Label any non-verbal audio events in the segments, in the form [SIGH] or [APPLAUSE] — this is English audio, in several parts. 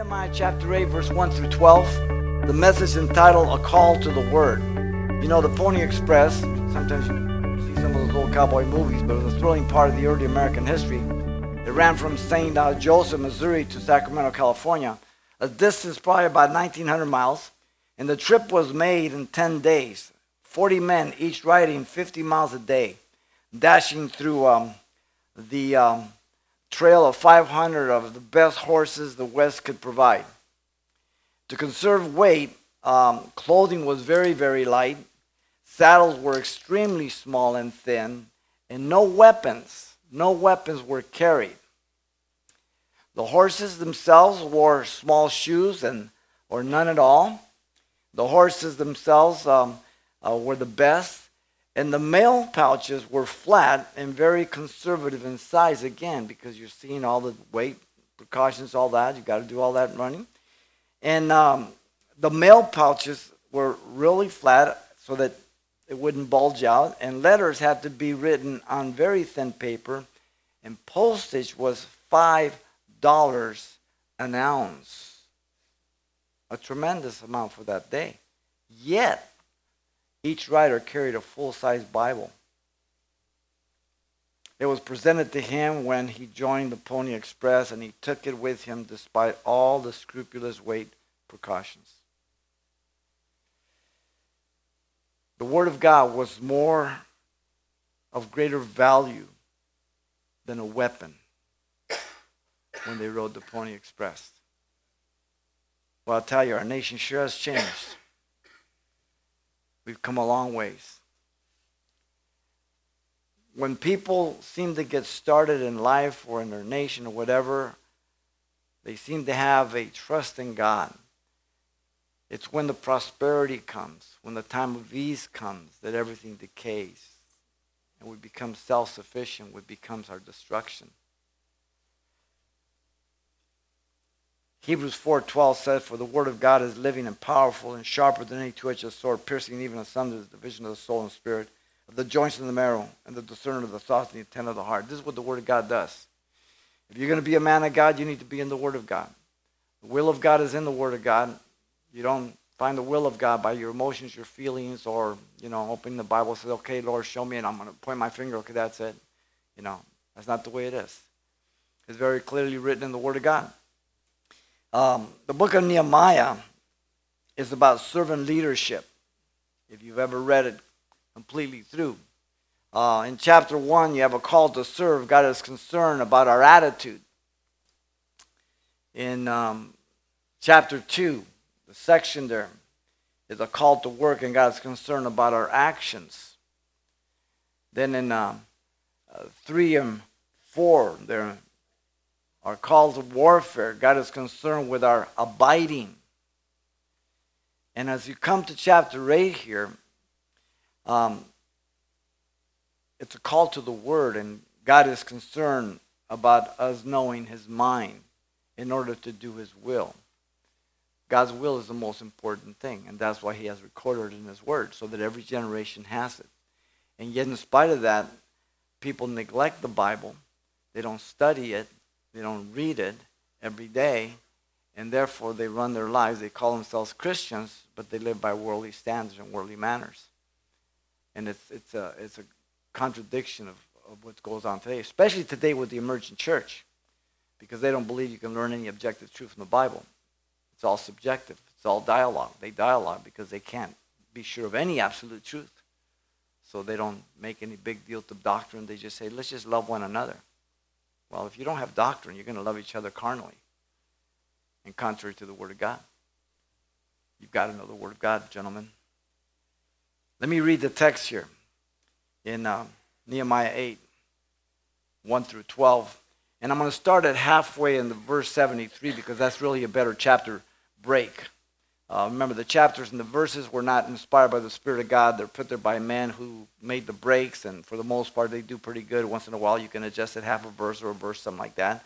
Nehemiah chapter 8, verse 1 through 12. The message entitled A Call to the Word. You know, the Pony Express, sometimes you see some of those old cowboy movies, but it was a thrilling part of the early American history. It ran from St. Joseph, Missouri to Sacramento, California, a distance probably about 1,900 miles. And the trip was made in 10 days. 40 men, each riding 50 miles a day, dashing through um, the um, trail of 500 of the best horses the West could provide. To conserve weight, um, clothing was very, very light. Saddles were extremely small and thin, and no weapons, no weapons were carried. The horses themselves wore small shoes and or none at all. The horses themselves um, uh, were the best, and the mail pouches were flat and very conservative in size again because you're seeing all the weight precautions, all that. You got to do all that running. And um, the mail pouches were really flat so that it wouldn't bulge out. And letters had to be written on very thin paper. And postage was $5 an ounce. A tremendous amount for that day. Yet, each rider carried a full size Bible. It was presented to him when he joined the Pony Express, and he took it with him despite all the scrupulous weight precautions. The Word of God was more of greater value than a weapon when they rode the Pony Express. Well, I'll tell you, our nation sure has changed. We've come a long ways. When people seem to get started in life or in their nation or whatever, they seem to have a trust in God. It's when the prosperity comes, when the time of ease comes, that everything decays and we become self sufficient, which becomes our destruction. Hebrews 4:12 says, "For the word of God is living and powerful and sharper than any two-edged sword, piercing even asunder the division of the soul and spirit, of the joints and the marrow, and the discerner of the thoughts and the intent of the heart." This is what the word of God does. If you're going to be a man of God, you need to be in the word of God. The will of God is in the word of God. You don't find the will of God by your emotions, your feelings, or you know, opening the Bible says, "Okay, Lord, show me," and I'm going to point my finger. Okay, that's it. You know, that's not the way it is. It's very clearly written in the Word of God. Um, the book of Nehemiah is about servant leadership. If you've ever read it completely through, uh, in chapter one, you have a call to serve. God is concerned about our attitude. In um, chapter two, the section there is a call to work, and God is concerned about our actions. Then in uh, uh, three and four, there our calls of warfare. God is concerned with our abiding. And as you come to chapter 8 here, um, it's a call to the Word, and God is concerned about us knowing His mind in order to do His will. God's will is the most important thing, and that's why He has recorded in His Word, so that every generation has it. And yet, in spite of that, people neglect the Bible, they don't study it, they don't read it every day, and therefore they run their lives. They call themselves Christians, but they live by worldly standards and worldly manners. And it's, it's, a, it's a contradiction of, of what goes on today, especially today with the emergent church, because they don't believe you can learn any objective truth from the Bible. It's all subjective. It's all dialogue. They dialogue because they can't be sure of any absolute truth. So they don't make any big deal to doctrine. They just say, let's just love one another. Well, if you don't have doctrine, you're going to love each other carnally and contrary to the Word of God. You've got to know the Word of God, gentlemen. Let me read the text here in uh, Nehemiah 8, 1 through 12. And I'm going to start at halfway in the verse 73 because that's really a better chapter break. Uh, remember, the chapters and the verses were not inspired by the Spirit of God. They're put there by men who made the breaks, and for the most part, they do pretty good. Once in a while, you can adjust it half a verse or a verse, something like that.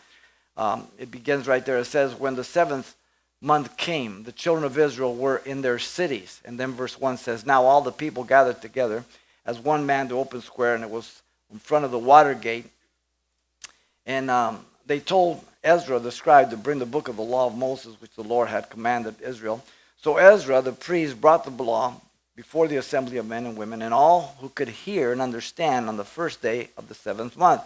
Um, it begins right there. It says, When the seventh month came, the children of Israel were in their cities. And then verse 1 says, Now all the people gathered together as one man to open square, and it was in front of the water gate. And um, they told Ezra the scribe to bring the book of the law of Moses, which the Lord had commanded Israel. So Ezra the priest brought the law before the assembly of men and women and all who could hear and understand on the first day of the seventh month.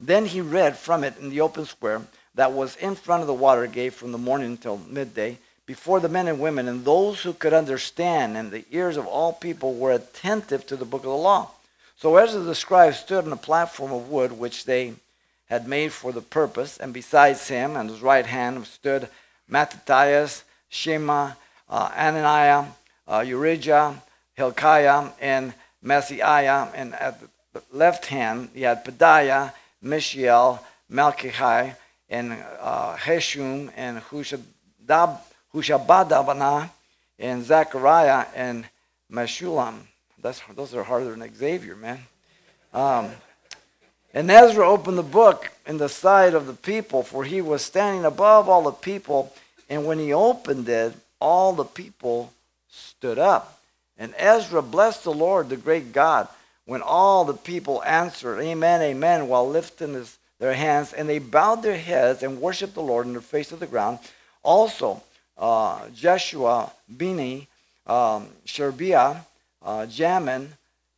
Then he read from it in the open square that was in front of the water gate from the morning until midday before the men and women and those who could understand and the ears of all people were attentive to the book of the law. So Ezra the scribe stood on a platform of wood which they had made for the purpose, and besides him on his right hand stood Mattathias, Shema, uh, Ananiah, uh, Urijah, Hilkiah, and Maaseiah, and at the left hand he had Pedaiah, Mishael, Malchiah, and uh, Hashum, and Hushabadabana, and Zechariah, and Meshullam. That's, those are harder than Xavier, man. Um, and Ezra opened the book in the sight of the people, for he was standing above all the people. And when he opened it, all the people stood up. And Ezra blessed the Lord, the great God, when all the people answered, Amen, Amen, while lifting his, their hands. And they bowed their heads and worshiped the Lord in the face of the ground. Also, uh, Jeshua, Bini, um, uh, Jamin,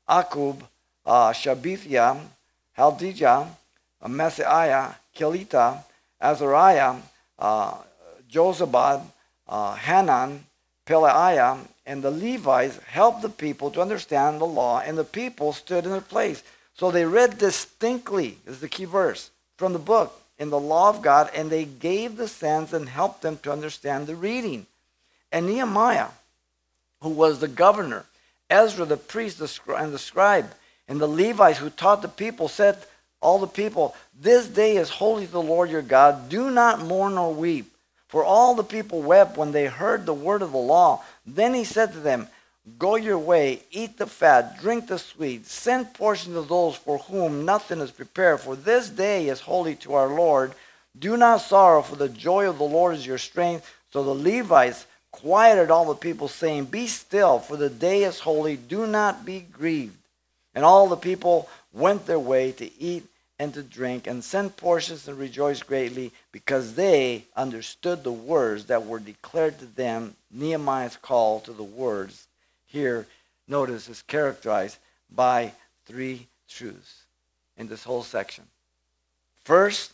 Akkub, uh, Shabbethai, Haldijah, Maaseiah, Kelita, Azariah, uh, Jozabad, uh, Hanan, Pelaiah, and the Levites helped the people to understand the law, and the people stood in their place. So they read distinctly, is the key verse, from the book in the law of God, and they gave the sense and helped them to understand the reading. And Nehemiah, who was the governor, Ezra the priest and the scribe, and the Levites who taught the people said, All the people, this day is holy to the Lord your God. Do not mourn or weep. For all the people wept when they heard the word of the law. Then he said to them, Go your way, eat the fat, drink the sweet, send portions to those for whom nothing is prepared. For this day is holy to our Lord. Do not sorrow, for the joy of the Lord is your strength. So the Levites quieted all the people, saying, Be still, for the day is holy. Do not be grieved. And all the people went their way to eat and to drink and sent portions and rejoiced greatly because they understood the words that were declared to them. Nehemiah's call to the words here, notice, is characterized by three truths in this whole section. First,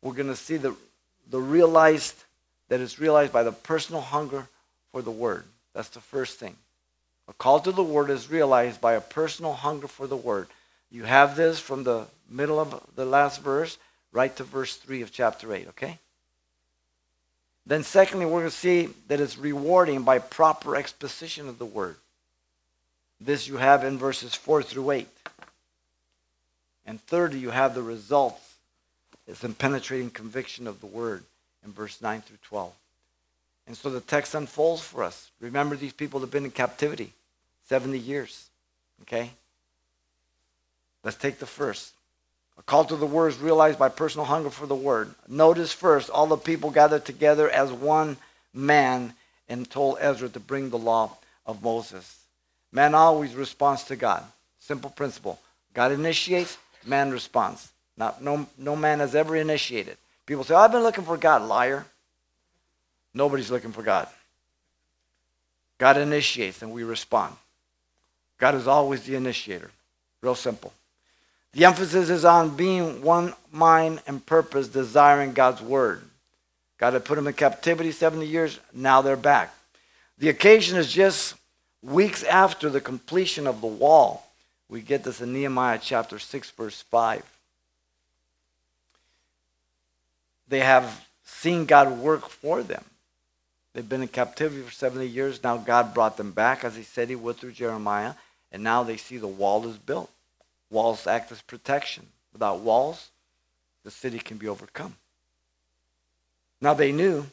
we're going to see the, the realized, that is realized by the personal hunger for the word. That's the first thing. A call to the word is realized by a personal hunger for the word. You have this from the middle of the last verse right to verse 3 of chapter 8, okay? Then, secondly, we're going to see that it's rewarding by proper exposition of the word. This you have in verses 4 through 8. And thirdly, you have the results. It's in penetrating conviction of the word in verse 9 through 12. And so the text unfolds for us. Remember, these people have been in captivity 70 years. Okay? Let's take the first. A call to the word is realized by personal hunger for the word. Notice first, all the people gathered together as one man and told Ezra to bring the law of Moses. Man always responds to God. Simple principle. God initiates, man responds. Not, no, no man has ever initiated. People say, oh, I've been looking for God. Liar. Nobody's looking for God. God initiates and we respond. God is always the initiator. Real simple. The emphasis is on being one mind and purpose, desiring God's word. God had put them in captivity 70 years. Now they're back. The occasion is just weeks after the completion of the wall. We get this in Nehemiah chapter 6, verse 5. They have seen God work for them. They've been in captivity for 70 years. Now God brought them back as he said he would through Jeremiah. And now they see the wall is built. Walls act as protection. Without walls, the city can be overcome. Now they knew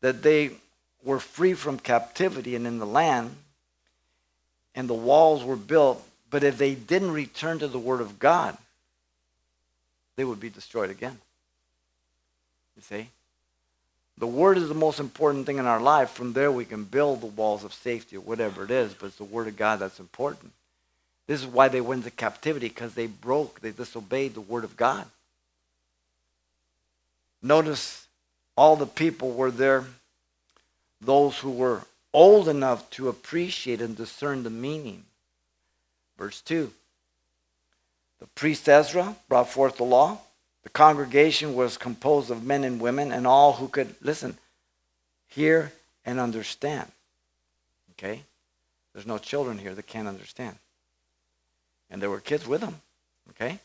that they were free from captivity and in the land, and the walls were built. But if they didn't return to the Word of God, they would be destroyed again. You see? The word is the most important thing in our life. From there, we can build the walls of safety or whatever it is, but it's the word of God that's important. This is why they went into captivity, because they broke, they disobeyed the word of God. Notice all the people were there, those who were old enough to appreciate and discern the meaning. Verse 2 The priest Ezra brought forth the law. The congregation was composed of men and women, and all who could, listen, hear and understand. Okay? There's no children here that can't understand. And there were kids with them. Okay?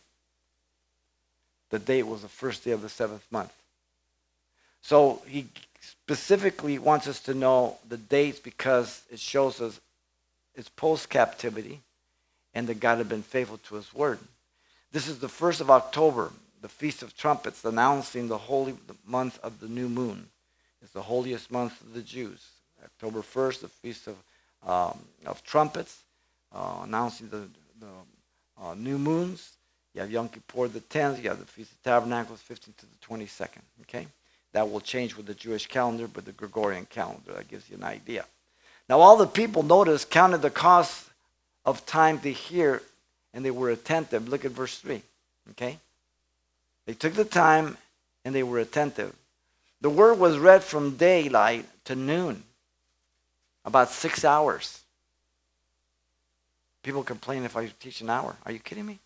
The date was the first day of the seventh month. So he specifically wants us to know the dates because it shows us it's post captivity and that God had been faithful to his word. This is the first of October, the Feast of Trumpets, announcing the holy month of the new moon. It's the holiest month of the Jews. October 1st, the Feast of, um, of Trumpets, uh, announcing the, the uh, new moons. You have Yom Kippur the 10th. You have the Feast of Tabernacles, 15th to the 22nd. Okay? That will change with the Jewish calendar, but the Gregorian calendar. That gives you an idea. Now, all the people, notice, counted the cost of time to hear, and they were attentive. Look at verse 3. Okay? They took the time and they were attentive. The word was read from daylight to noon, about six hours. People complain if I teach an hour. Are you kidding me?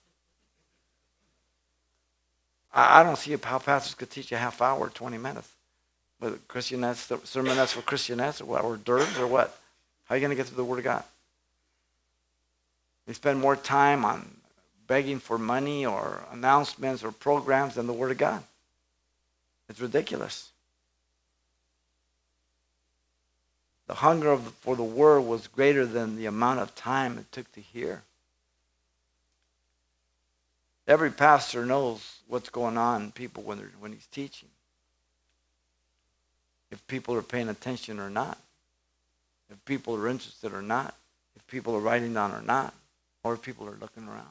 I, don't see how pastors could teach a half hour, 20 minutes. With Christianettes, sermonettes for Christianettes or or DERBs or what? How are you going to get through the Word of God? They spend more time on begging for money or announcements or programs than the Word of God. It's ridiculous. The hunger the, for the Word was greater than the amount of time it took to hear. Every pastor knows what's going on in people when, when he's teaching. If people are paying attention or not. If people are interested or not. If people are writing down or not. Or if people are looking around.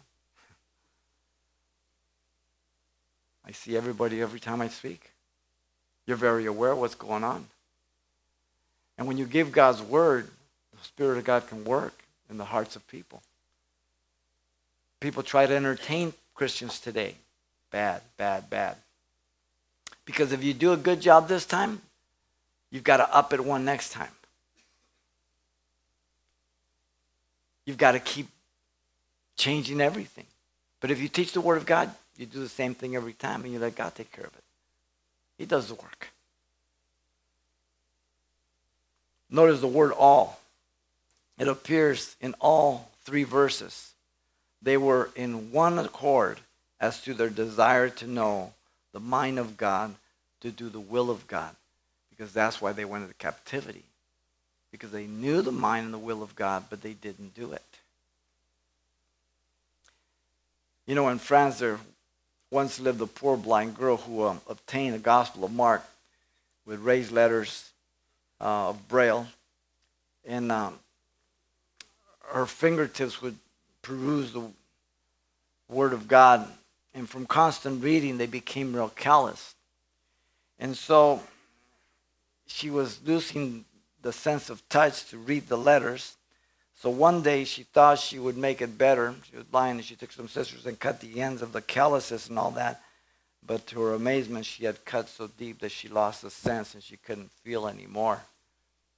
I see everybody every time I speak. You're very aware what's going on. And when you give God's word, the Spirit of God can work in the hearts of people. People try to entertain Christians today. Bad, bad, bad. Because if you do a good job this time, you've got to up it one next time. You've got to keep changing everything. But if you teach the Word of God, you do the same thing every time and you let God take care of it. He does the work. Notice the word all. It appears in all three verses. They were in one accord as to their desire to know the mind of God, to do the will of God, because that's why they went into captivity. Because they knew the mind and the will of God, but they didn't do it. You know, in France, there once lived a poor blind girl who um, obtained the Gospel of Mark with raised letters uh, of Braille, and um, her fingertips would peruse the Word of God, and from constant reading, they became real callous. And so she was losing the sense of touch to read the letters. So one day she thought she would make it better. She was blind and she took some scissors and cut the ends of the calluses and all that. But to her amazement, she had cut so deep that she lost the sense and she couldn't feel anymore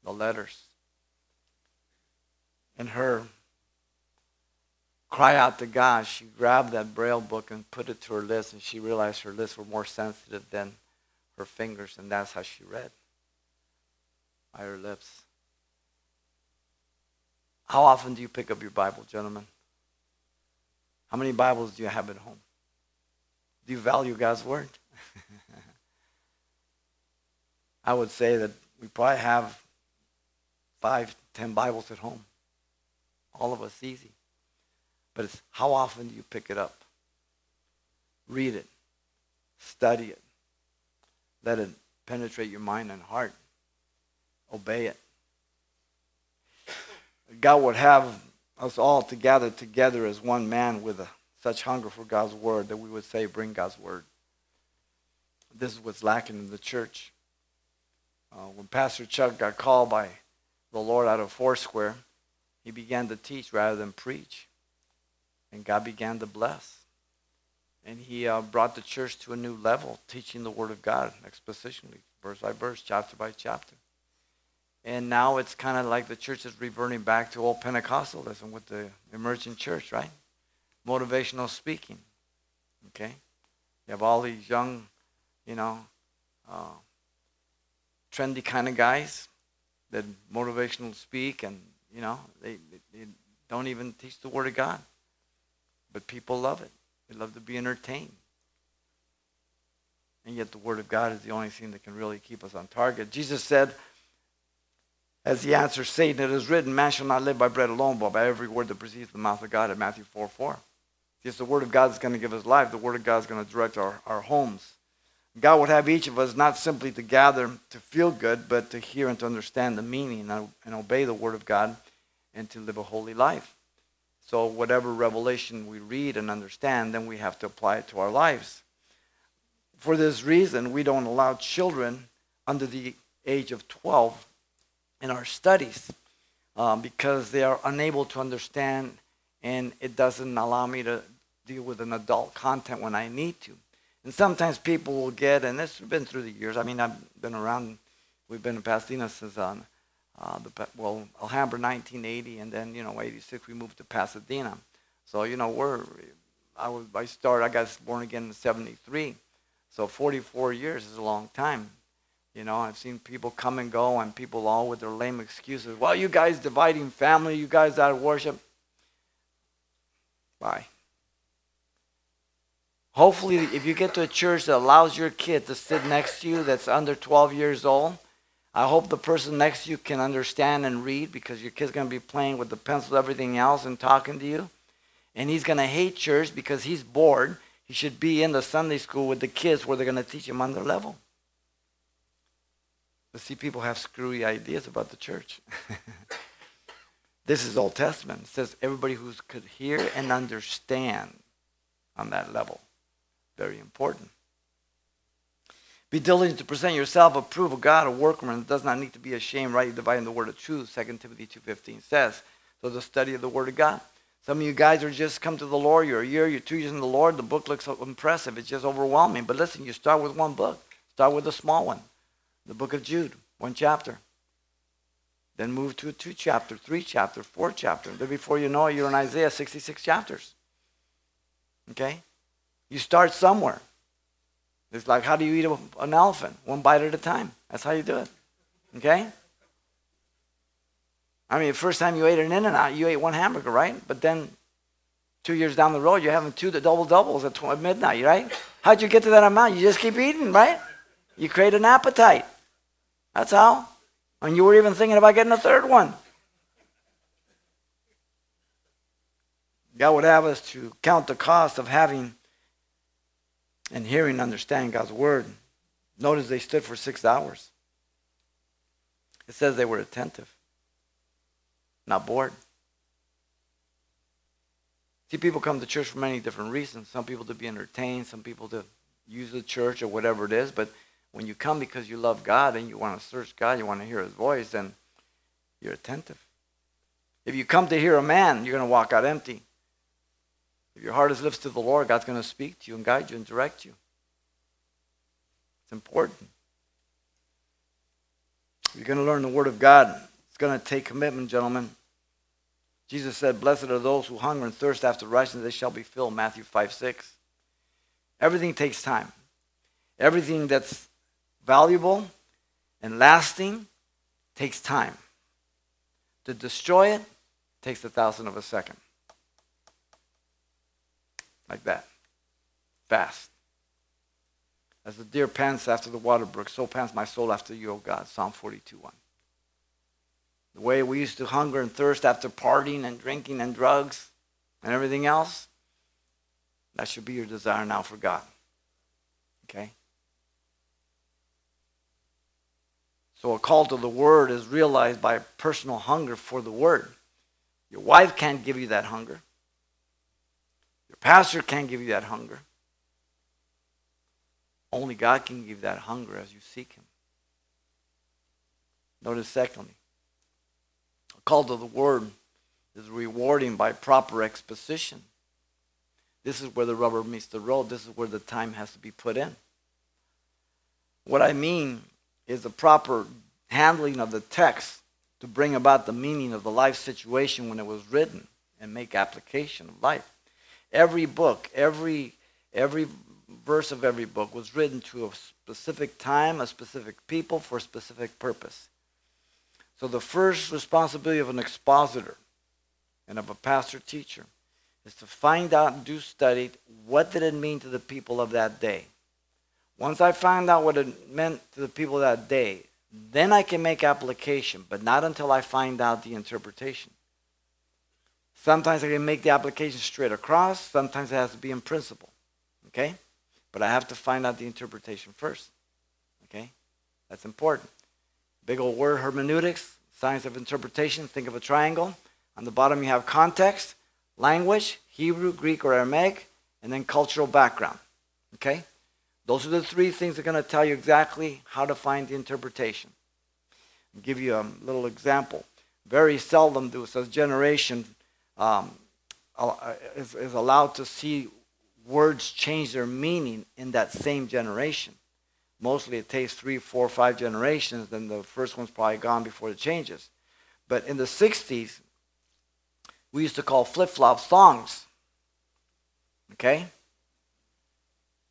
the letters. And her cry out to God, she grabbed that braille book and put it to her lips, and she realized her lips were more sensitive than her fingers, and that's how she read by her lips. How often do you pick up your Bible, gentlemen? How many Bibles do you have at home? Do you value God's Word? [LAUGHS] I would say that we probably have five, ten Bibles at home. All of us easy. But it's how often do you pick it up? Read it. Study it. Let it penetrate your mind and heart. Obey it. God would have us all to gather together as one man with a, such hunger for God's word that we would say, bring God's word. This is what's lacking in the church. Uh, when Pastor Chuck got called by the Lord out of Foursquare, he began to teach rather than preach. And God began to bless. And he uh, brought the church to a new level, teaching the Word of God expositionally, verse by verse, chapter by chapter. And now it's kind of like the church is reverting back to old Pentecostalism with the emergent church, right? Motivational speaking. Okay? You have all these young, you know, uh, trendy kind of guys that motivational speak and, you know, they, they don't even teach the Word of God. But people love it. They love to be entertained. And yet the Word of God is the only thing that can really keep us on target. Jesus said, as he answers Satan, it is written, man shall not live by bread alone, but by every word that proceeds from the mouth of God in Matthew 4 4. Yes, the Word of God is going to give us life. The Word of God is going to direct our, our homes. God would have each of us not simply to gather to feel good, but to hear and to understand the meaning and, and obey the Word of God and to live a holy life. So, whatever revelation we read and understand, then we have to apply it to our lives. For this reason, we don't allow children under the age of 12 in our studies um, because they are unable to understand and it doesn't allow me to deal with an adult content when I need to. And sometimes people will get, and this has been through the years. I mean, I've been around. We've been in Pasadena since on, uh, the well, Alhambra 1980, and then you know 86 we moved to Pasadena. So you know we're, I was I started. I got born again in 73. So 44 years is a long time. You know, I've seen people come and go, and people all with their lame excuses. Well, you guys dividing family, you guys out of worship. Bye. Hopefully, if you get to a church that allows your kid to sit next to you that's under 12 years old, I hope the person next to you can understand and read because your kid's going to be playing with the pencil, everything else, and talking to you. And he's going to hate church because he's bored. He should be in the Sunday school with the kids where they're going to teach him on their level. But see, people have screwy ideas about the church. [LAUGHS] this is Old Testament. It says everybody who could hear and understand on that level. Very important. Be diligent to present yourself approved of God, a workman that does not need to be ashamed, rightly dividing the word of truth, 2 Timothy 2.15 says. So the study of the word of God. Some of you guys are just come to the Lord. You're a year, you're two years in the Lord. The book looks so impressive. It's just overwhelming. But listen, you start with one book. Start with a small one the book of Jude, one chapter. Then move to a two chapter, three chapter, four chapter. Then before you know it, you're in Isaiah 66 chapters. Okay? You start somewhere. It's like how do you eat an elephant? One bite at a time. That's how you do it. Okay? I mean, the first time you ate an In-N-Out, you ate one hamburger, right? But then two years down the road, you're having two double doubles at midnight, right? How'd you get to that amount? You just keep eating, right? You create an appetite. That's how. And you were even thinking about getting a third one. God would have us to count the cost of having and hearing and understanding God's word. Notice they stood for six hours. It says they were attentive, not bored. See, people come to church for many different reasons. Some people to be entertained, some people to use the church or whatever it is, but when you come because you love God and you want to search God, you want to hear His voice, then you're attentive. If you come to hear a man, you're going to walk out empty. If your heart is lifted to the Lord, God's going to speak to you and guide you and direct you. It's important. You're going to learn the Word of God. It's going to take commitment, gentlemen. Jesus said, Blessed are those who hunger and thirst after righteousness, they shall be filled. Matthew 5 6. Everything takes time. Everything that's valuable and lasting takes time. To destroy it takes a thousand of a second. Like that. Fast. As the deer pants after the water brook, so pants my soul after you, O God. Psalm 42 1. The way we used to hunger and thirst after partying and drinking and drugs and everything else, that should be your desire now for God. Okay? So a call to the word is realized by personal hunger for the word. Your wife can't give you that hunger. Your pastor can't give you that hunger. Only God can give that hunger as you seek him. Notice secondly, a call to the word is rewarding by proper exposition. This is where the rubber meets the road. This is where the time has to be put in. What I mean is the proper handling of the text to bring about the meaning of the life situation when it was written and make application of life. Every book, every every verse of every book was written to a specific time, a specific people for a specific purpose. So the first responsibility of an expositor and of a pastor teacher is to find out and do study what did it mean to the people of that day. Once I find out what it meant to the people that day, then I can make application, but not until I find out the interpretation. Sometimes I can make the application straight across, sometimes it has to be in principle. Okay? But I have to find out the interpretation first. Okay? That's important. Big old word hermeneutics, science of interpretation. Think of a triangle. On the bottom, you have context, language, Hebrew, Greek, or Aramaic, and then cultural background. Okay? Those are the three things that are going to tell you exactly how to find the interpretation. I'll give you a little example. Very seldom do a generation um, is, is allowed to see words change their meaning in that same generation. Mostly it takes three, four, five generations, then the first one's probably gone before it changes. But in the 60s, we used to call flip flop songs. Okay?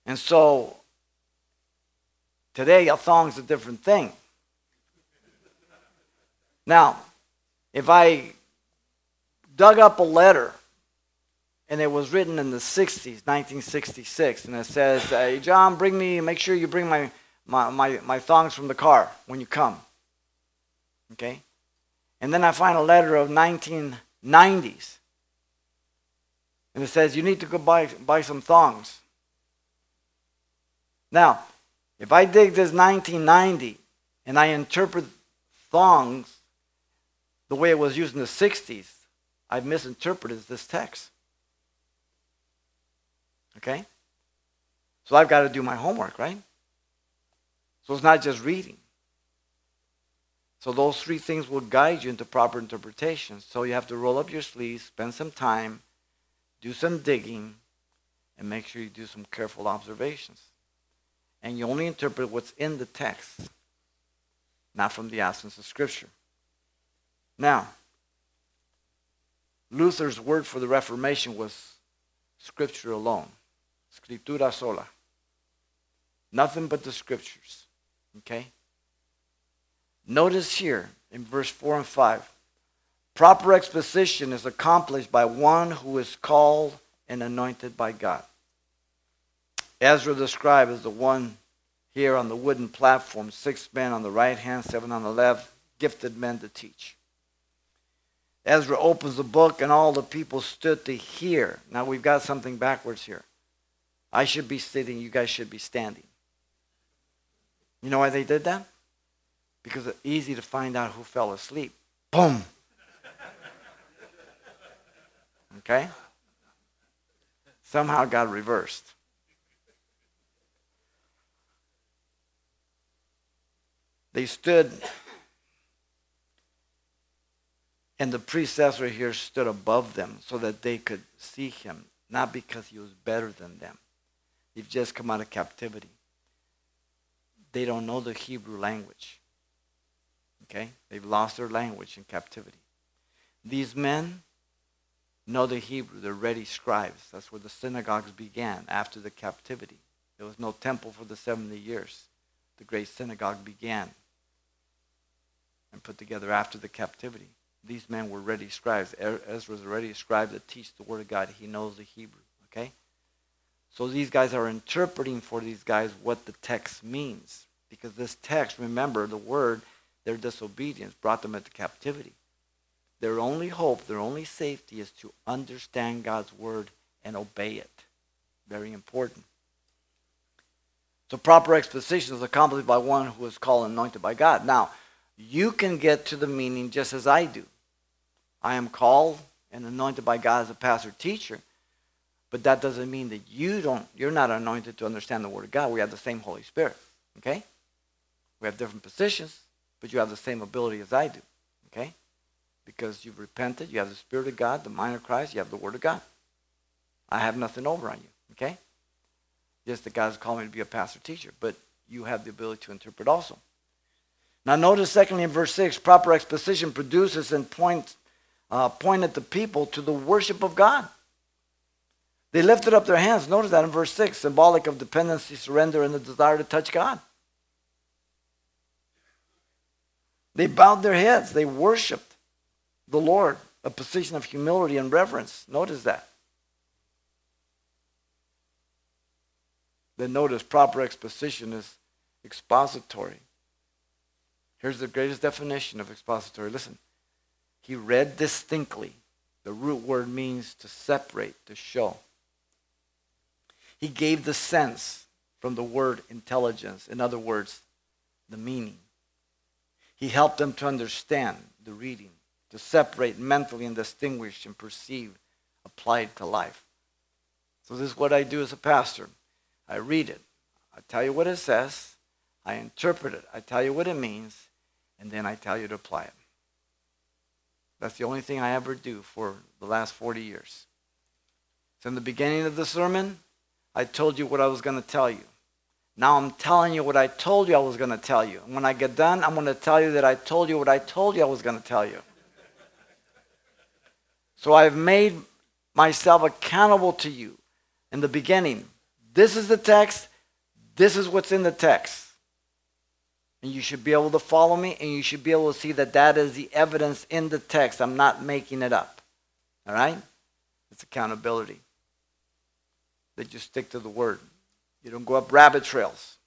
And so today a thong's a different thing. Now, if I dug up a letter and it was written in the 60s, 1966, and it says, uh, hey, John, bring me, make sure you bring my, my, my, my thongs from the car when you come. Okay? And then I find a letter of 1990s, and it says, you need to go buy, buy some thongs. Now, if I dig this 1990 and I interpret thongs the way it was used in the 60s, I've misinterpreted this text. Okay? So I've got to do my homework, right? So it's not just reading. So those three things will guide you into proper interpretation. So you have to roll up your sleeves, spend some time, do some digging, and make sure you do some careful observations. And you only interpret what's in the text, not from the absence of Scripture. Now, Luther's word for the Reformation was Scripture alone. Scriptura sola. Nothing but the scriptures. Okay? Notice here in verse 4 and 5 proper exposition is accomplished by one who is called and anointed by God. Ezra the scribe is the one here on the wooden platform, six men on the right hand, seven on the left, gifted men to teach. Ezra opens the book, and all the people stood to hear. Now we've got something backwards here. I should be sitting, you guys should be standing. You know why they did that? Because it's easy to find out who fell asleep. Boom. Okay? Somehow got reversed. They stood, and the predecessor here stood above them so that they could see him, not because he was better than them. They've just come out of captivity. They don't know the Hebrew language. Okay? They've lost their language in captivity. These men know the Hebrew. They're ready scribes. That's where the synagogues began after the captivity. There was no temple for the 70 years. The great synagogue began and put together after the captivity. These men were ready scribes. Ezra's already a scribe that teach the Word of God. He knows the Hebrew. Okay? So these guys are interpreting for these guys what the text means. Because this text, remember, the word, their disobedience brought them into captivity. Their only hope, their only safety is to understand God's word and obey it. Very important. So proper exposition is accomplished by one who is called and anointed by God. Now, you can get to the meaning just as I do. I am called and anointed by God as a pastor teacher. But that doesn't mean that you don't, you're not anointed to understand the Word of God. We have the same Holy Spirit. Okay? We have different positions, but you have the same ability as I do. Okay? Because you've repented, you have the Spirit of God, the mind of Christ, you have the Word of God. I have nothing over on you, okay? Just that God's called me to be a pastor teacher, but you have the ability to interpret also. Now, notice, secondly, in verse 6, proper exposition produces and points, uh, pointed the people to the worship of God. They lifted up their hands. Notice that in verse 6, symbolic of dependency, surrender, and the desire to touch God. They bowed their heads. They worshiped the Lord, a position of humility and reverence. Notice that. Then notice proper exposition is expository. Here's the greatest definition of expository. Listen. He read distinctly. The root word means to separate, to show. He gave the sense from the word intelligence. In other words, the meaning. He helped them to understand the reading, to separate mentally and distinguish and perceive, applied to life. So, this is what I do as a pastor I read it, I tell you what it says, I interpret it, I tell you what it means, and then I tell you to apply it. That's the only thing I ever do for the last 40 years. So, in the beginning of the sermon, I told you what I was going to tell you. Now I'm telling you what I told you I was going to tell you. And when I get done, I'm going to tell you that I told you what I told you I was going to tell you. So I've made myself accountable to you in the beginning. This is the text. This is what's in the text. And you should be able to follow me, and you should be able to see that that is the evidence in the text. I'm not making it up. All right? It's accountability that you stick to the word. You don't go up rabbit trails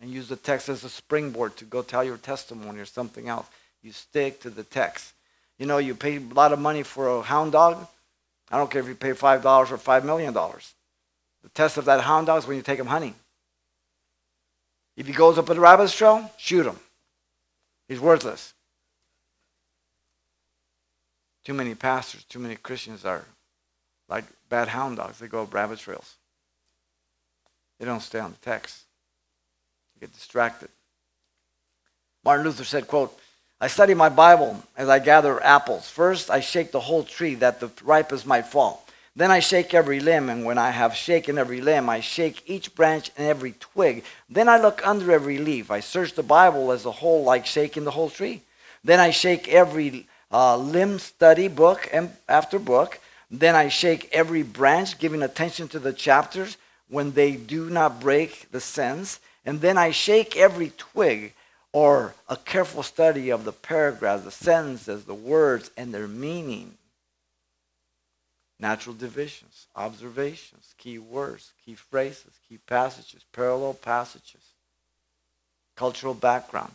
and use the text as a springboard to go tell your testimony or something else. You stick to the text. You know, you pay a lot of money for a hound dog. I don't care if you pay $5 or $5 million. The test of that hound dog is when you take him hunting. If he goes up a rabbit trail, shoot him. He's worthless. Too many pastors, too many Christians are like bad hound dogs. They go up rabbit trails. They don't stay on the text. They get distracted. Martin Luther said, quote, I study my Bible as I gather apples. First, I shake the whole tree that the ripest might fall. Then I shake every limb, and when I have shaken every limb, I shake each branch and every twig. Then I look under every leaf. I search the Bible as a whole, like shaking the whole tree. Then I shake every uh, limb, study book and after book. Then I shake every branch, giving attention to the chapters when they do not break the sense. And then I shake every twig or a careful study of the paragraphs, the sentences, the words, and their meaning. Natural divisions, observations, key words, key phrases, key passages, parallel passages, cultural background.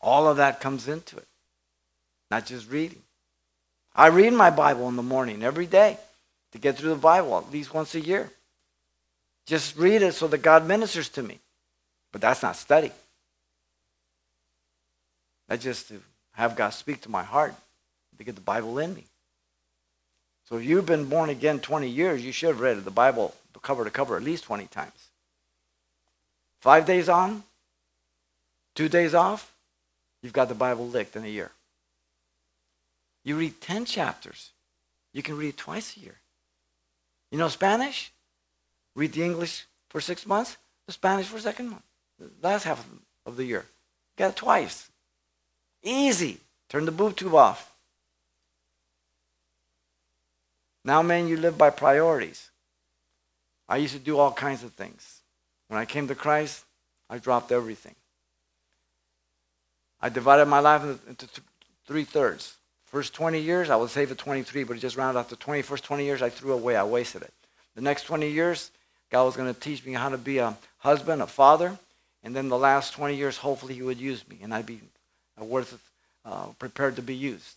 All of that comes into it, not just reading. I read my Bible in the morning every day to get through the Bible at least once a year. Just read it so that God ministers to me. But that's not study. That's just to have God speak to my heart, to get the Bible in me. So if you've been born again 20 years, you should have read the Bible cover to cover at least 20 times. Five days on, two days off, you've got the Bible licked in a year. You read 10 chapters, you can read twice a year. You know Spanish? read the English for six months, the Spanish for second month, the last half of the year. You Got it twice. Easy. Turn the boob tube off. Now, man, you live by priorities. I used to do all kinds of things. When I came to Christ, I dropped everything. I divided my life into three thirds. First 20 years, I was saved at 23, but it just rounded off the 20. First 20 years, I threw away. I wasted it. The next 20 years, God was going to teach me how to be a husband, a father, and then the last 20 years, hopefully, He would use me, and I'd be worth uh, prepared to be used.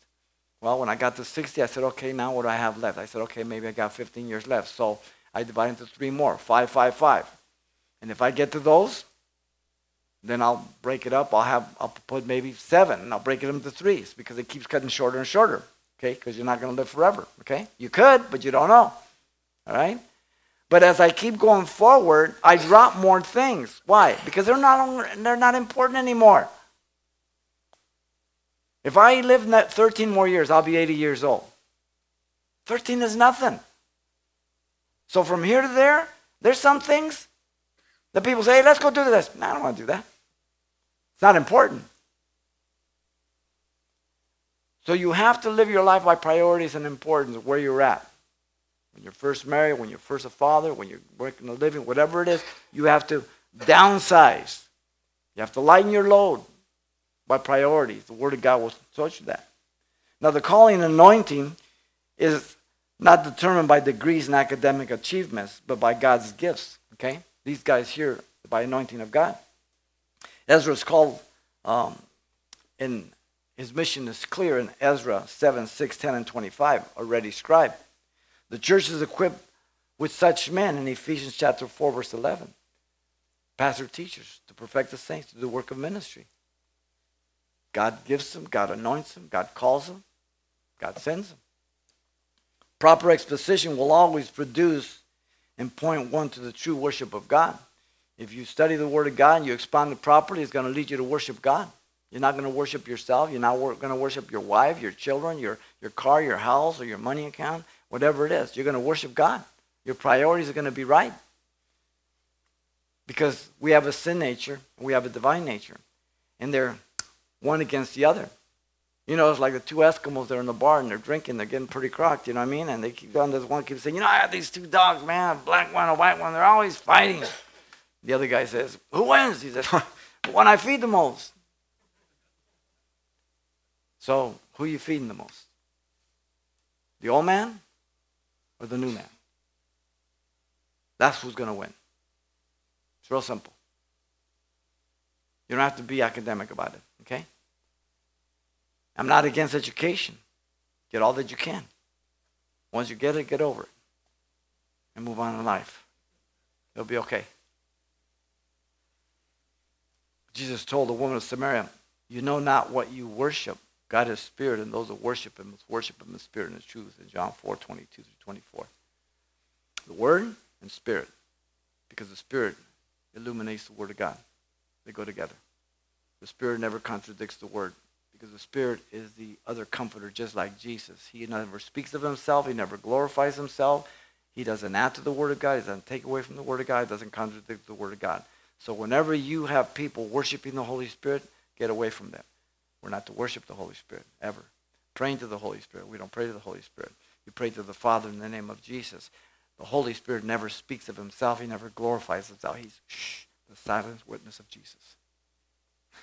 Well, when I got to 60, I said, okay, now what do I have left? I said, okay, maybe I got 15 years left. So I divide into three more, five, five, five. And if I get to those, then I'll break it up. I'll have, I'll put maybe seven, and I'll break it into threes because it keeps cutting shorter and shorter, okay? Because you're not going to live forever, okay? You could, but you don't know, all right? But as I keep going forward, I drop more things. Why? Because they're not, they're not important anymore. If I live 13 more years, I'll be 80 years old. 13 is nothing. So from here to there, there's some things that people say, hey, let's go do this. No, I don't want to do that. It's not important. So you have to live your life by priorities and importance where you're at. When you're first married, when you're first a father, when you're working a living, whatever it is, you have to downsize. You have to lighten your load by priorities. The Word of God will you that. Now, the calling and anointing is not determined by degrees and academic achievements, but by God's gifts. Okay? These guys here, by anointing of God. Ezra is called, um, in his mission is clear in Ezra 7, 6, 10, and 25, already scribe. The church is equipped with such men in Ephesians chapter 4, verse 11. Pastor teachers to perfect the saints, to do the work of ministry. God gives them, God anoints them, God calls them, God sends them. Proper exposition will always produce and point one to the true worship of God. If you study the Word of God and you expound it properly, it's going to lead you to worship God. You're not going to worship yourself. You're not going to worship your wife, your children, your, your car, your house, or your money account whatever it is. You're going to worship God. Your priorities are going to be right. Because we have a sin nature, we have a divine nature. And they're one against the other. You know, it's like the two Eskimos, they're in the bar and they're drinking, they're getting pretty crocked, you know what I mean? And they keep going, this one keeps saying, you know, I have these two dogs, man, a black one, a white one, they're always fighting. The other guy says, who wins? He says, the one I feed the most. So, who are you feeding the most? The old man or the new man. That's who's going to win. It's real simple. You don't have to be academic about it, okay? I'm not against education. Get all that you can. Once you get it, get over it. And move on in life. It'll be okay. Jesus told the woman of Samaria, You know not what you worship. God is spirit, and those that worship him must worship him in spirit and in truth in John 4, 22 through 24. The word and spirit. Because the spirit illuminates the word of God. They go together. The spirit never contradicts the word. Because the spirit is the other comforter, just like Jesus. He never speaks of himself. He never glorifies himself. He doesn't add to the word of God. He doesn't take away from the word of God. He doesn't contradict the word of God. So whenever you have people worshiping the Holy Spirit, get away from them. We're not to worship the Holy Spirit, ever. Praying to the Holy Spirit. We don't pray to the Holy Spirit. We pray to the Father in the name of Jesus. The Holy Spirit never speaks of himself. He never glorifies himself. He's shh, the silent witness of Jesus. [LAUGHS]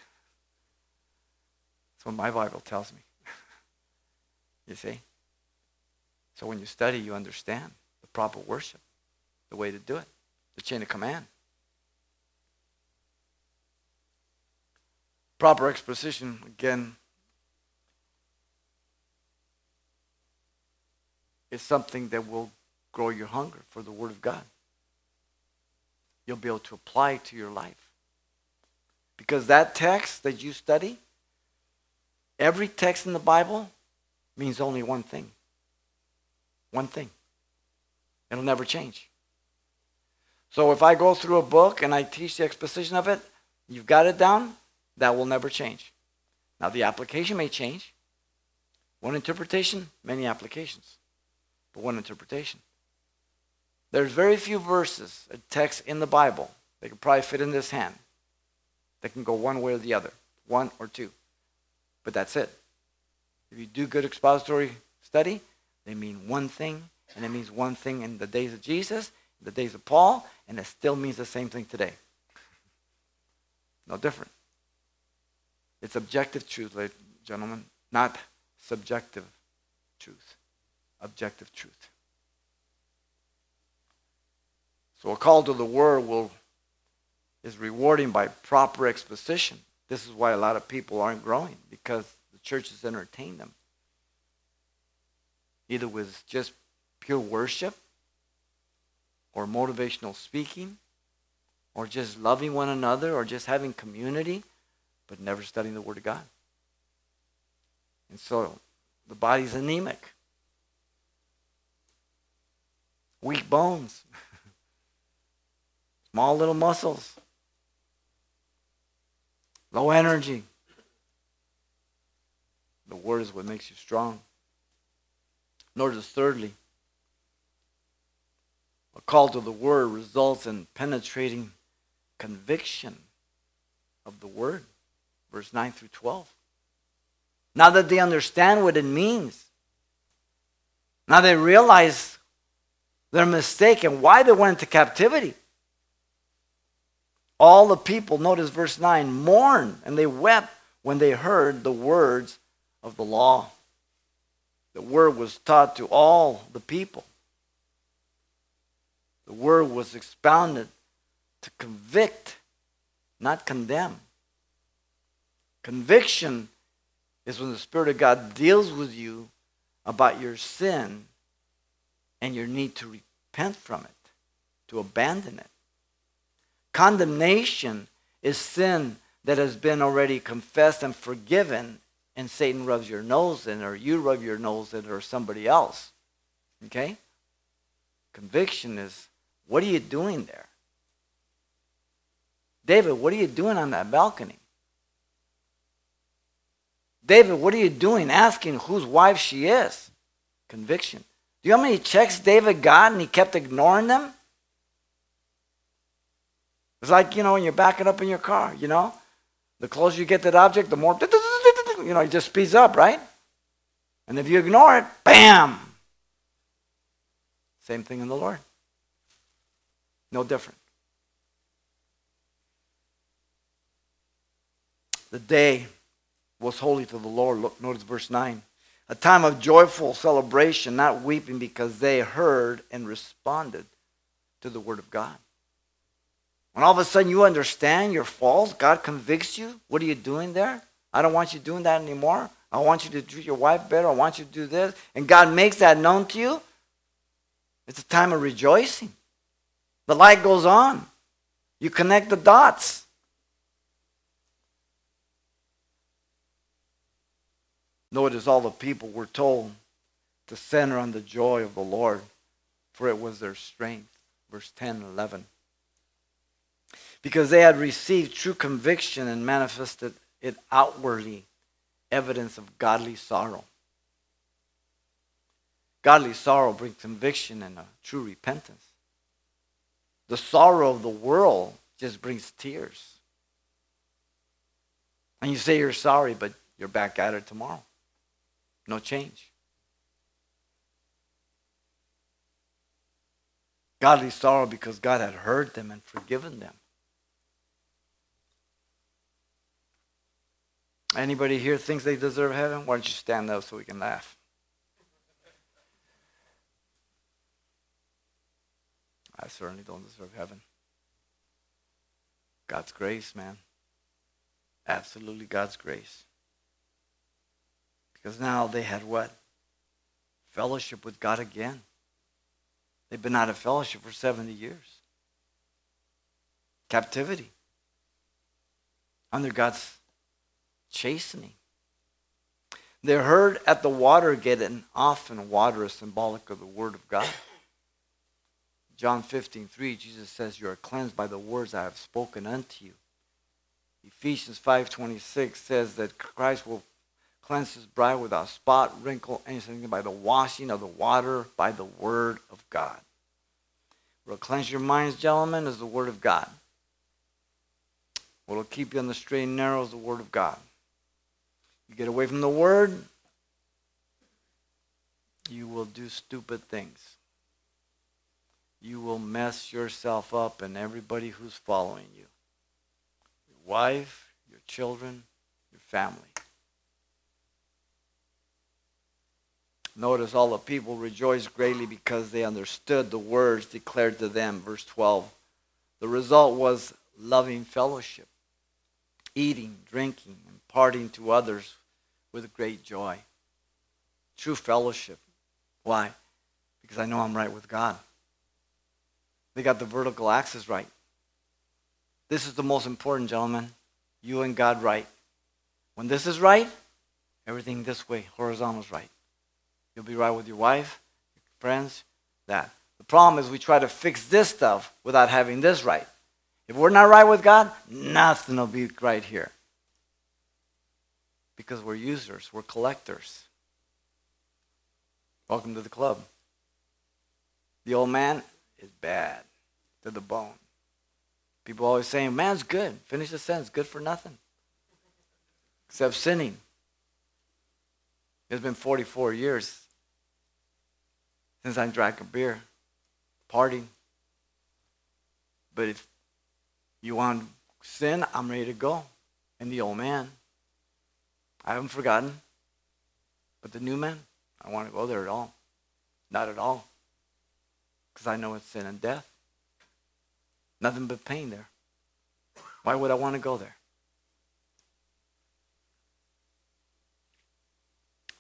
That's what my Bible tells me. [LAUGHS] you see? So when you study, you understand the proper worship, the way to do it, the chain of command. proper exposition, again, is something that will grow your hunger for the Word of God. You'll be able to apply to your life. Because that text that you study, every text in the Bible means only one thing. One thing. It'll never change. So if I go through a book and I teach the exposition of it, you've got it down, that will never change. Now, the application may change. One interpretation, many applications, but one interpretation. There's very few verses, uh, a text in the Bible, they could probably fit in this hand. They can go one way or the other, one or two. But that's it. If you do good expository study, they mean one thing, and it means one thing in the days of Jesus, the days of Paul, and it still means the same thing today. No different. It's objective truth, ladies and gentlemen, not subjective truth. Objective truth. So a call to the word will is rewarding by proper exposition. This is why a lot of people aren't growing because the churches entertain them. Either with just pure worship or motivational speaking or just loving one another or just having community but never studying the Word of God. And so the body's anemic, weak bones, [LAUGHS] small little muscles, low energy. The Word is what makes you strong. Notice, thirdly, A call to the word results in penetrating conviction of the word. Verse 9 through 12. Now that they understand what it means, now they realize their mistake and why they went into captivity. All the people, notice verse 9, mourned and they wept when they heard the words of the law. The word was taught to all the people. The word was expounded to convict, not condemn. Conviction is when the Spirit of God deals with you about your sin and your need to repent from it, to abandon it. Condemnation is sin that has been already confessed and forgiven, and Satan rubs your nose in, or you rub your nose in, or somebody else. Okay? Conviction is what are you doing there? David, what are you doing on that balcony? David, what are you doing asking whose wife she is? Conviction. Do you know how many checks David got and he kept ignoring them? It's like, you know, when you're backing up in your car, you know? The closer you get to the object, the more, you know, it just speeds up, right? And if you ignore it, bam! Same thing in the Lord. No different. The day was holy to the Lord. Look, notice verse 9. A time of joyful celebration, not weeping because they heard and responded to the word of God. When all of a sudden you understand your faults, God convicts you. What are you doing there? I don't want you doing that anymore. I want you to treat your wife better. I want you to do this. And God makes that known to you. It's a time of rejoicing. The light goes on. You connect the dots. Notice all the people were told to center on the joy of the Lord, for it was their strength. Verse 10 and 11. Because they had received true conviction and manifested it outwardly, evidence of godly sorrow. Godly sorrow brings conviction and a true repentance. The sorrow of the world just brings tears. And you say you're sorry, but you're back at it tomorrow. No change. Godly sorrow because God had heard them and forgiven them. Anybody here thinks they deserve heaven? Why don't you stand up so we can laugh? I certainly don't deserve heaven. God's grace, man. Absolutely God's grace. Because now they had what? Fellowship with God again. They've been out of fellowship for 70 years. Captivity. Under God's chastening. They're heard at the water gate, and often water is symbolic of the Word of God. John 15, 3, Jesus says, You are cleansed by the words I have spoken unto you. Ephesians 5.26 says that Christ will cleanse his bride without spot, wrinkle, anything by the washing of the water by the word of God. What'll cleanse your minds, gentlemen, is the word of God. What'll keep you on the straight and narrow is the word of God. You get away from the word, you will do stupid things. You will mess yourself up and everybody who's following you. Your wife, your children, your family. Notice all the people rejoiced greatly because they understood the words declared to them. Verse 12. The result was loving fellowship, eating, drinking, imparting to others with great joy. True fellowship. Why? Because I know I'm right with God. They got the vertical axis right. This is the most important, gentlemen. You and God right. When this is right, everything this way, horizontal is right. You'll be right with your wife, your friends, that. The problem is we try to fix this stuff without having this right. If we're not right with God, nothing will be right here. Because we're users, we're collectors. Welcome to the club. The old man is bad to the bone. People always saying, man's good. Finish the sentence, good for nothing. Except sinning. It's been 44 years since I drank a beer, partying. But if you want sin, I'm ready to go. And the old man, I haven't forgotten. But the new man, I want to go there at all. Not at all. Because I know it's sin and death. Nothing but pain there. Why would I want to go there?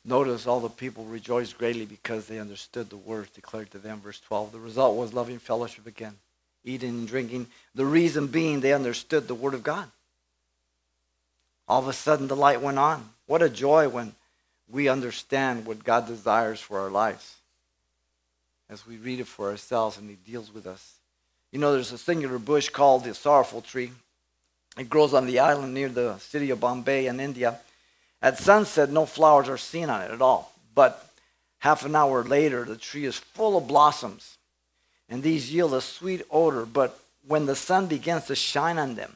Notice all the people rejoiced greatly because they understood the words declared to them. Verse 12. The result was loving fellowship again, eating and drinking. The reason being they understood the word of God. All of a sudden the light went on. What a joy when we understand what God desires for our lives as we read it for ourselves and He deals with us. You know, there's a singular bush called the sorrowful tree. It grows on the island near the city of Bombay in India. At sunset, no flowers are seen on it at all. But half an hour later, the tree is full of blossoms, and these yield a sweet odor. But when the sun begins to shine on them,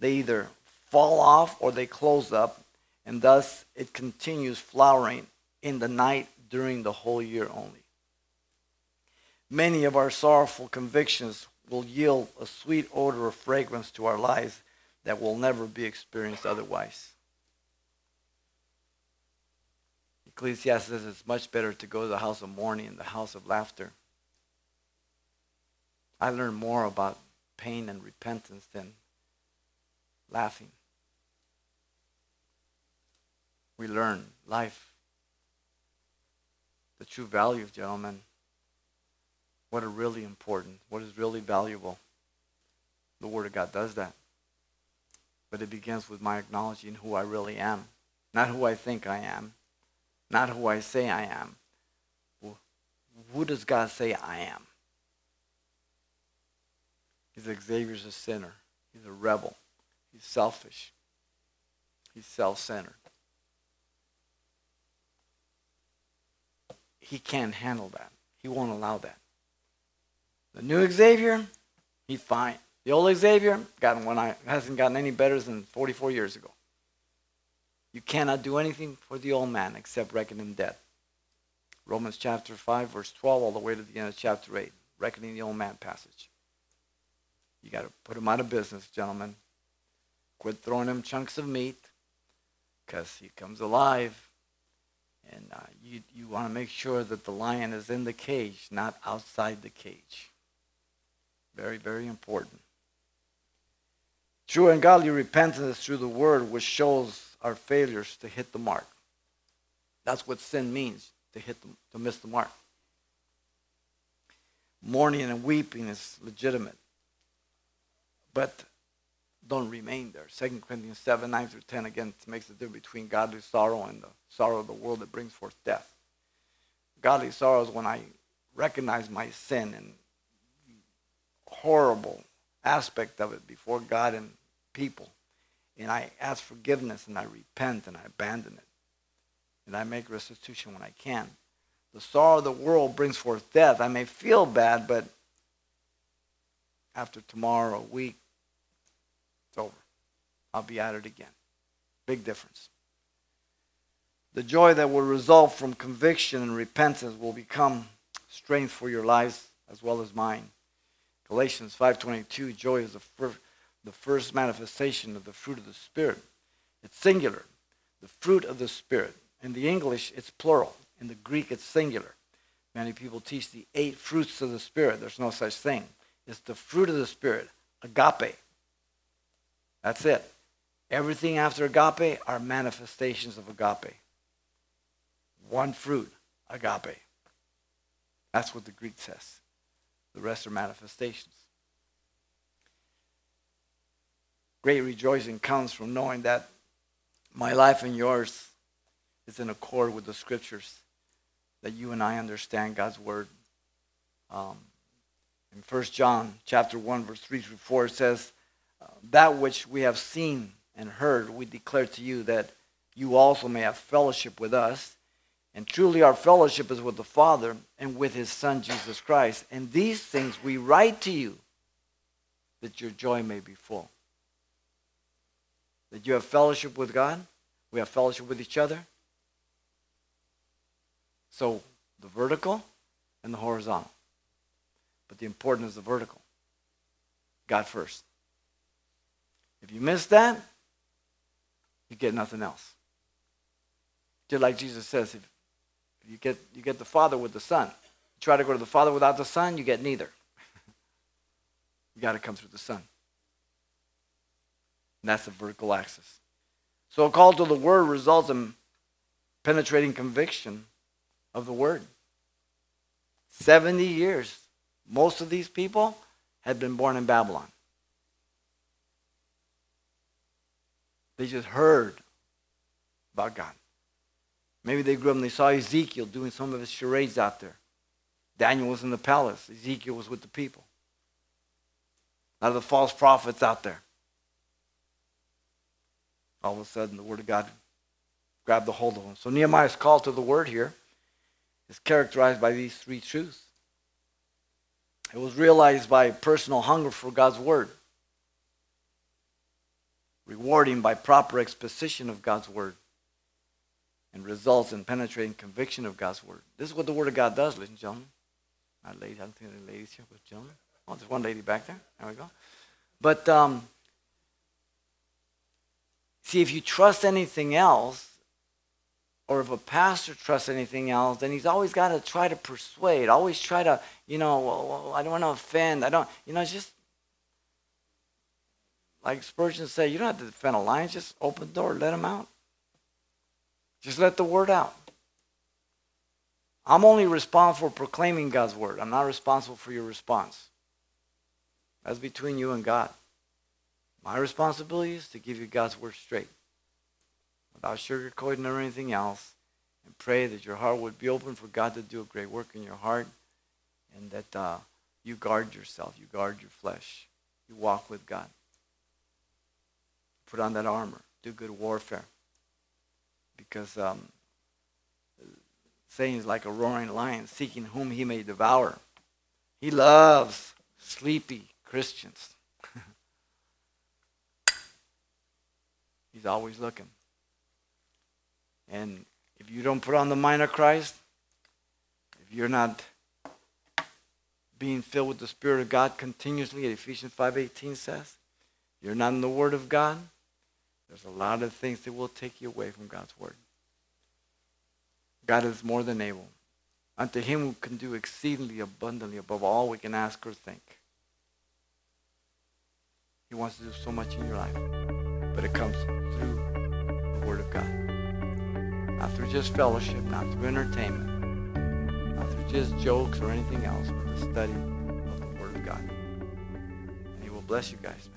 they either fall off or they close up, and thus it continues flowering in the night during the whole year only. Many of our sorrowful convictions will yield a sweet odor of fragrance to our lives that will never be experienced otherwise. Ecclesiastes says it's much better to go to the house of mourning and the house of laughter. I learned more about pain and repentance than laughing. We learn life, the true value of gentlemen, what are really important, what is really valuable. The Word of God does that. But it begins with my acknowledging who I really am, not who I think I am not who I say I am. Who does God say I am? He's Xavier's a sinner. He's a rebel. He's selfish. He's self-centered. He can't handle that. He won't allow that. The new Xavier, he's fine. The old Xavier gotten one eye, hasn't gotten any better than 44 years ago. You cannot do anything for the old man except reckon him dead. Romans chapter 5, verse 12, all the way to the end of chapter 8, reckoning the old man passage. You got to put him out of business, gentlemen. Quit throwing him chunks of meat because he comes alive. And uh, you, you want to make sure that the lion is in the cage, not outside the cage. Very, very important. True and godly repentance is through the word, which shows our failures to hit the mark. That's what sin means, to hit the, to miss the mark. Mourning and weeping is legitimate. But don't remain there. 2 Corinthians 7, 9 through 10 again makes the difference between godly sorrow and the sorrow of the world that brings forth death. Godly sorrow is when I recognize my sin and horrible aspect of it before God and people and I ask forgiveness and I repent and I abandon it. And I make restitution when I can. The sorrow of the world brings forth death. I may feel bad, but after tomorrow, a week, over. I'll be at it again. Big difference. The joy that will result from conviction and repentance will become strength for your lives as well as mine. Galatians 5:22 joy is the first the first manifestation of the fruit of the Spirit. It's singular, the fruit of the Spirit. In the English, it's plural. In the Greek, it's singular. Many people teach the eight fruits of the Spirit. There's no such thing. It's the fruit of the Spirit, agape. That's it. Everything after agape are manifestations of agape. One fruit, agape. That's what the Greek says. The rest are manifestations. great rejoicing comes from knowing that my life and yours is in accord with the scriptures, that you and I understand God's word. Um, in 1 John chapter 1, verse 3 through 4, it says, That which we have seen and heard, we declare to you that you also may have fellowship with us. And truly, our fellowship is with the Father and with his Son, Jesus Christ. And these things we write to you that your joy may be full. That you have fellowship with God, we have fellowship with each other. So, the vertical and the horizontal. But the important is the vertical. God first. If you miss that, you get nothing else. Just like Jesus says, if you get, you get the Father with the Son. You try to go to the Father without the Son, you get neither. [LAUGHS] you got to come through the Son. And that's the vertical axis. So a call to the Word results in penetrating conviction of the Word. 70 years. Most of these people had been born in Babylon. They just heard about God. Maybe they grew up and they saw Ezekiel doing some of his charades out there. Daniel was in the palace. Ezekiel was with the people. A lot of the false prophets out there. All of a sudden, the Word of God grabbed a hold of them. So Nehemiah's call to the Word here is characterized by these three truths. It was realized by personal hunger for God's Word, rewarding by proper exposition of God's Word, and results in penetrating conviction of God's Word. This is what the Word of God does, ladies and gentlemen. Not ladies, I don't think any ladies here, but gentlemen. Oh, there's one lady back there. There we go. But um, see, if you trust anything else, or if a pastor trusts anything else, then he's always got to try to persuade, always try to, you know, well, I don't want to offend. I don't, you know, just like Spurgeon said, you don't have to defend a lion, just open the door, let him out. Just let the word out. I'm only responsible for proclaiming God's word. I'm not responsible for your response. That's between you and God. My responsibility is to give you God's word straight without sugarcoating or anything else, and pray that your heart would be open for God to do a great work in your heart, and that uh, you guard yourself, you guard your flesh, you walk with God. Put on that armor, do good warfare, because um, Satan is like a roaring lion, seeking whom he may devour. He loves sleepy Christians. [LAUGHS] He's always looking. And if you don't put on the mind of Christ, if you're not being filled with the Spirit of God continuously, Ephesians 5.18 says, you're not in the Word of God, there's a lot of things that will take you away from God's Word. God is more than able. Unto him who can do exceedingly abundantly above all we can ask or think. He wants to do so much in your life, but it comes through the Word of God not through just fellowship, not through entertainment, not through just jokes or anything else, but the study of the Word of God. And He will bless you guys.